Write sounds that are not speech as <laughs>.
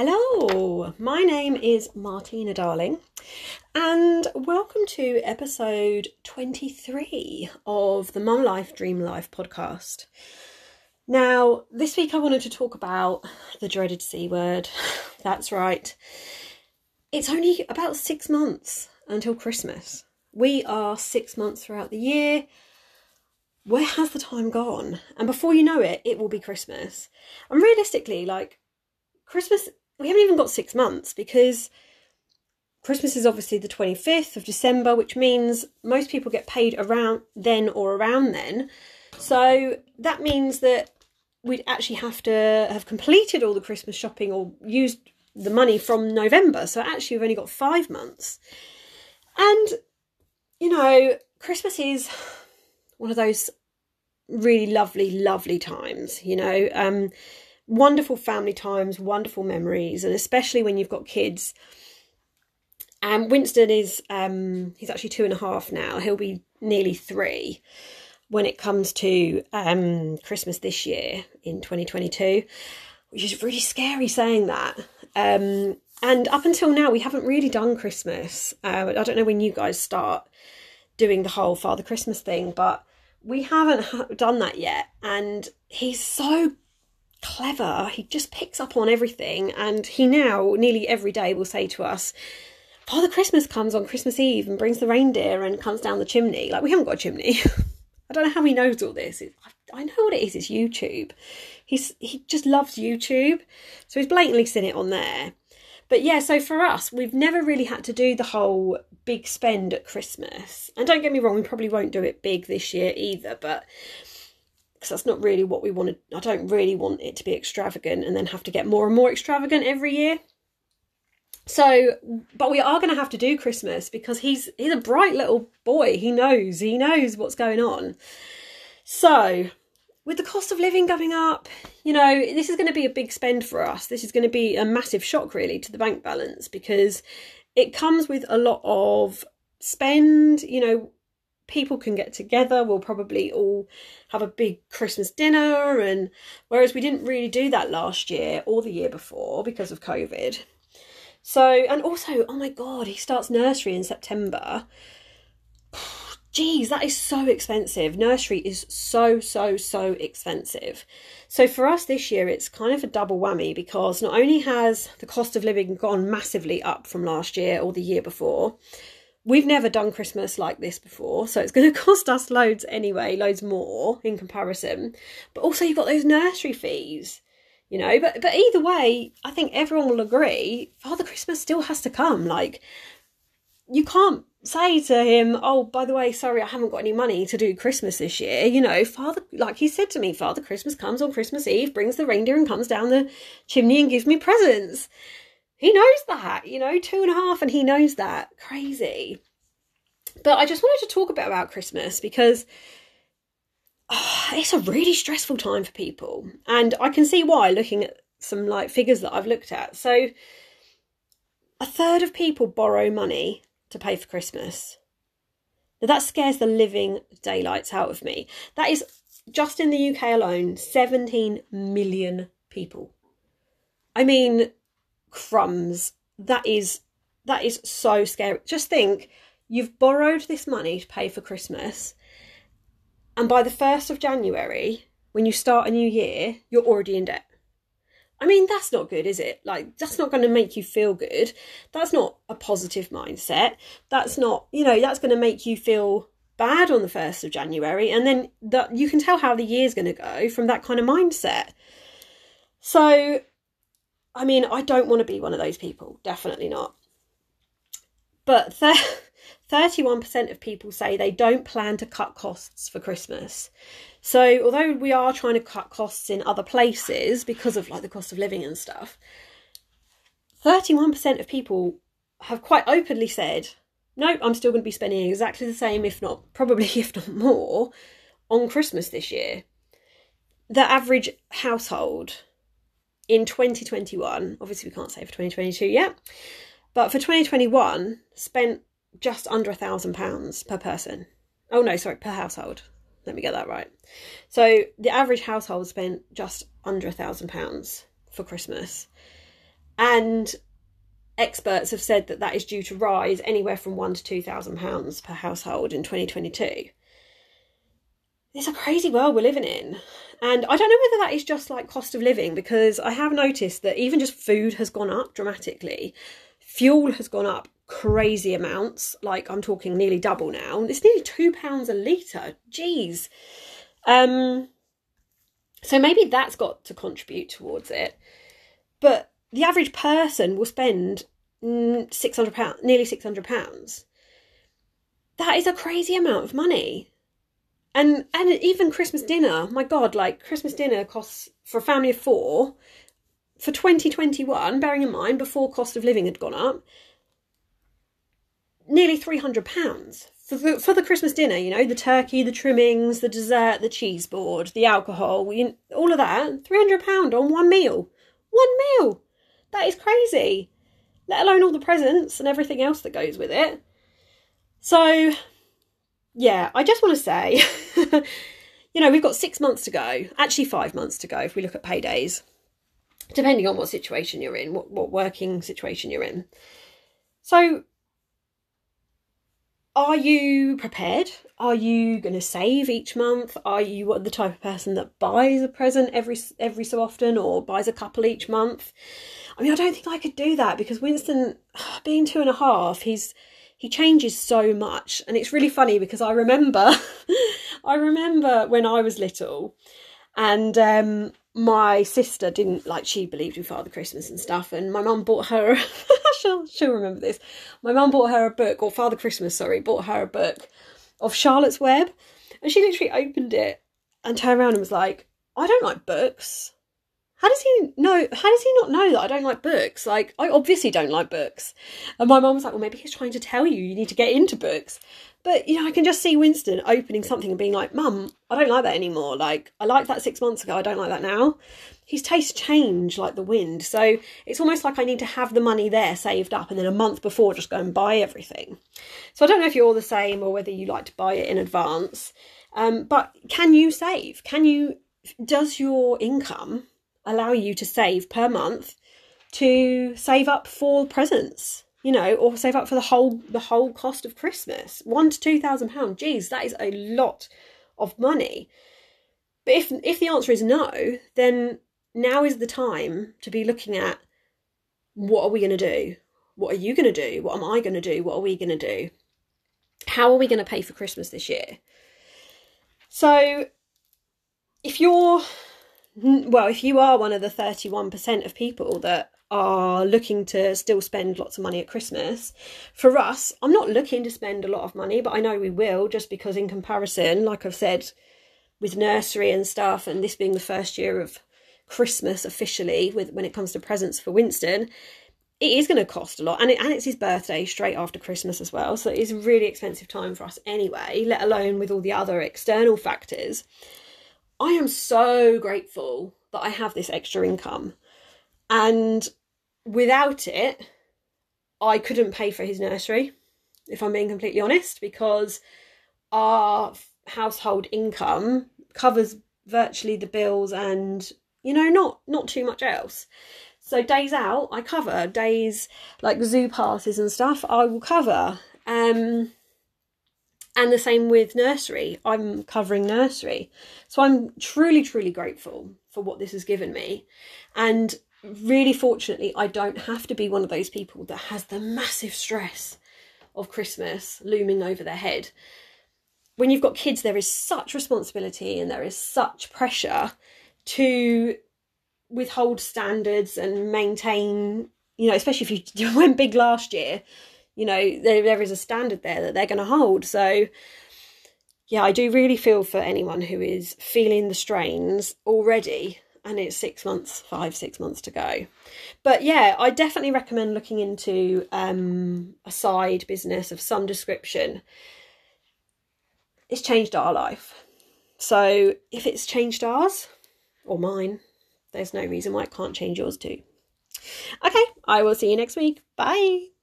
Hello, my name is Martina Darling, and welcome to episode 23 of the Mum Life Dream Life podcast. Now, this week I wanted to talk about the dreaded C word. <sighs> That's right. It's only about six months until Christmas. We are six months throughout the year. Where has the time gone? And before you know it, it will be Christmas. And realistically, like, Christmas, we haven't even got six months because Christmas is obviously the 25th of December, which means most people get paid around then or around then. So that means that we'd actually have to have completed all the Christmas shopping or used the money from November. So actually, we've only got five months. And, you know, Christmas is one of those really lovely, lovely times, you know. Um, wonderful family times, wonderful memories, and especially when you've got kids. And um, Winston is um, he's actually two and a half now. He'll be nearly three when it comes to um, Christmas this year in 2022, which is really scary saying that. Um, and up until now, we haven't really done Christmas. Uh, I don't know when you guys start doing the whole Father Christmas thing, but we haven't ha- done that yet. And he's so clever. He just picks up on everything. And he now, nearly every day, will say to us, Father Christmas comes on Christmas Eve and brings the reindeer and comes down the chimney. Like, we haven't got a chimney. <laughs> I don't know how he knows all this. I know what it is. It's YouTube. He's he just loves YouTube, so he's blatantly seen it on there. But yeah, so for us, we've never really had to do the whole big spend at Christmas. And don't get me wrong, we probably won't do it big this year either. But because that's not really what we want to I don't really want it to be extravagant and then have to get more and more extravagant every year. So, but we are going to have to do Christmas because he's he's a bright little boy. He knows. He knows what's going on. So, with the cost of living going up, you know, this is going to be a big spend for us. This is going to be a massive shock really to the bank balance because it comes with a lot of spend, you know, people can get together. We'll probably all have a big Christmas dinner. And whereas we didn't really do that last year or the year before because of COVID. So, and also, oh my God, he starts nursery in September. <sighs> Geez, that is so expensive. Nursery is so, so, so expensive. So for us this year, it's kind of a double whammy because not only has the cost of living gone massively up from last year or the year before, we've never done Christmas like this before, so it's going <laughs> to cost us loads anyway, loads more in comparison. But also, you've got those nursery fees, you know. But but either way, I think everyone will agree Father Christmas still has to come. Like, you can't say to him, "Oh, by the way, sorry, I haven't got any money to do Christmas this year." You know, Father, like he said to me, Father Christmas comes on Christmas Eve, brings the reindeer and comes down the chimney and gives me presents he knows that, you know, two and a half, and he knows that. Crazy. But I just wanted to talk a bit about Christmas because oh, it's a really stressful time for people. And I can see why looking at some like figures that I've looked at. So a third of people borrow money to pay for Christmas. Now that scares the living daylights out of me. That is just in the UK alone, 17 million people. I mean, crumbs. That is that is so scary. Just think, you've borrowed this money to pay for Christmas, and by the 1st of January, when you start a new year, you're already in debt. I mean, that's not good, is it? Like, that's not going to make you feel good. That's not a positive mindset. That's not, you know, that's going to make you feel bad on the 1st of January. And then that you can tell how the year's going to go from that kind of mindset. So I mean, I don't want to be one of those people, definitely not. But 31% <laughs> of people say they don't plan to cut costs for Christmas. So, although we are trying to cut costs in other places because of like the cost of living and stuff, 31% of people have quite openly said, no, I'm still going to be spending exactly the same, if not probably, <laughs> if not more, on Christmas this year. The average household in 2021, obviously we can't say for 2022 yet, but for 2021, spent just under a thousand pounds per person. Oh no, sorry, per household. Let me get that right. So the average household spent just under a thousand pounds for Christmas. And experts have said that that is due to rise anywhere from one to two thousand pounds per household in 2022. It's a crazy world we're living in. And I don't know whether that is just like cost of living because I have noticed that even just food has gone up dramatically. Fuel has gone up crazy amounts. Like I'm talking nearly double now. It's nearly two pounds a litre. Jeez. Um so maybe that's got to contribute towards it. But the average person will spend mm, six hundred pounds, nearly six hundred pounds. That is a crazy amount of money. And and even Christmas dinner, my God, like Christmas dinner costs for a family of four for 2021, bearing in mind before cost of living had gone up, nearly three hundred pounds for the, for the Christmas dinner. You know, the turkey, the trimmings, the dessert, the cheese board, the alcohol, all of that. Three hundred pound on one meal. One meal. That is crazy. Let alone all the presents and everything else that goes with it. So, yeah, I just want to say, <laughs> you know, we've got six months to go. Actually, five months to go if we look at paydays, depending on what situation you're in, what, what working situation you're in. So, are you prepared? Are you going to save each month? Are you the type of person that buys a present every every so often or buys a couple each month? I mean, I don't think I could do that because Winston, <sighs> being two and a half, he's he changes so much, and it's really funny because I remember, <laughs> I remember when I was little, and um, my sister didn't like she believed in Father Christmas and stuff, and my mum bought her. <laughs> she'll she'll remember this. My mum bought her a book, or Father Christmas, sorry, bought her a book of Charlotte's Web, and she literally opened it and turned around and was like, "I don't like books." How does he know? How does he not know that I don't like books? Like, I obviously don't like books. And my mum was like, well, maybe he's trying to tell you you need to get into books. But, you know, I can just see Winston opening something and being like, Mum, I don't like that anymore. Like, I liked that six months ago. I don't like that now. His tastes change like the wind. So it's almost like I need to have the money there saved up and then a month before just go and buy everything. So I don't know if you're all the same or whether you like to buy it in advance. Um, but can you save? Can you, does your income allow you to save per month to save up for presents? you know, or save up for the whole the whole cost of Christmas. One to two thousand pounds. Geez, that is a lot of money. But if if the answer is no, then now is the time to be looking at what are we going to do? What are you going to do? What am I going to do? What are we going to do? How are we going to pay for Christmas this year? So, if you're well, if you are one of the 31% of people that are looking to still spend lots of money at Christmas. For us, I'm not looking to spend a lot of money, but I know we will just because, in comparison, like I've said, with nursery and stuff, and this being the first year of Christmas officially, with when it comes to presents for Winston, it is going to cost a lot, and, it, and it's his birthday straight after Christmas as well, so it is a really expensive time for us anyway. Let alone with all the other external factors. I am so grateful that I have this extra income. And without it, I couldn't pay for his nursery, if I'm being completely honest, because our household income covers virtually the bills and you know not not too much else. So days out i cover. Days like zoo passes and stuff i will cover. Um and the same with nursery. I'm covering nursery. So i'm truly truly grateful for what this has given me. And really fortunately, I don't have to be one of those people that has the massive stress of Christmas looming over their head. When you've got kids, there is such responsibility and there is such pressure to withhold standards and maintain, you know, especially if you <laughs> went big last year, you know, there, there is a standard there that they're going to hold. So, yeah, I do really feel for anyone who is feeling the strains already and it's six months, five, six months to go. But yeah, I definitely recommend looking into um, a side business of some description. It's changed our life. So if it's changed ours or mine, there's no reason why it can't change yours too. Okay, I will see you next week. Bye.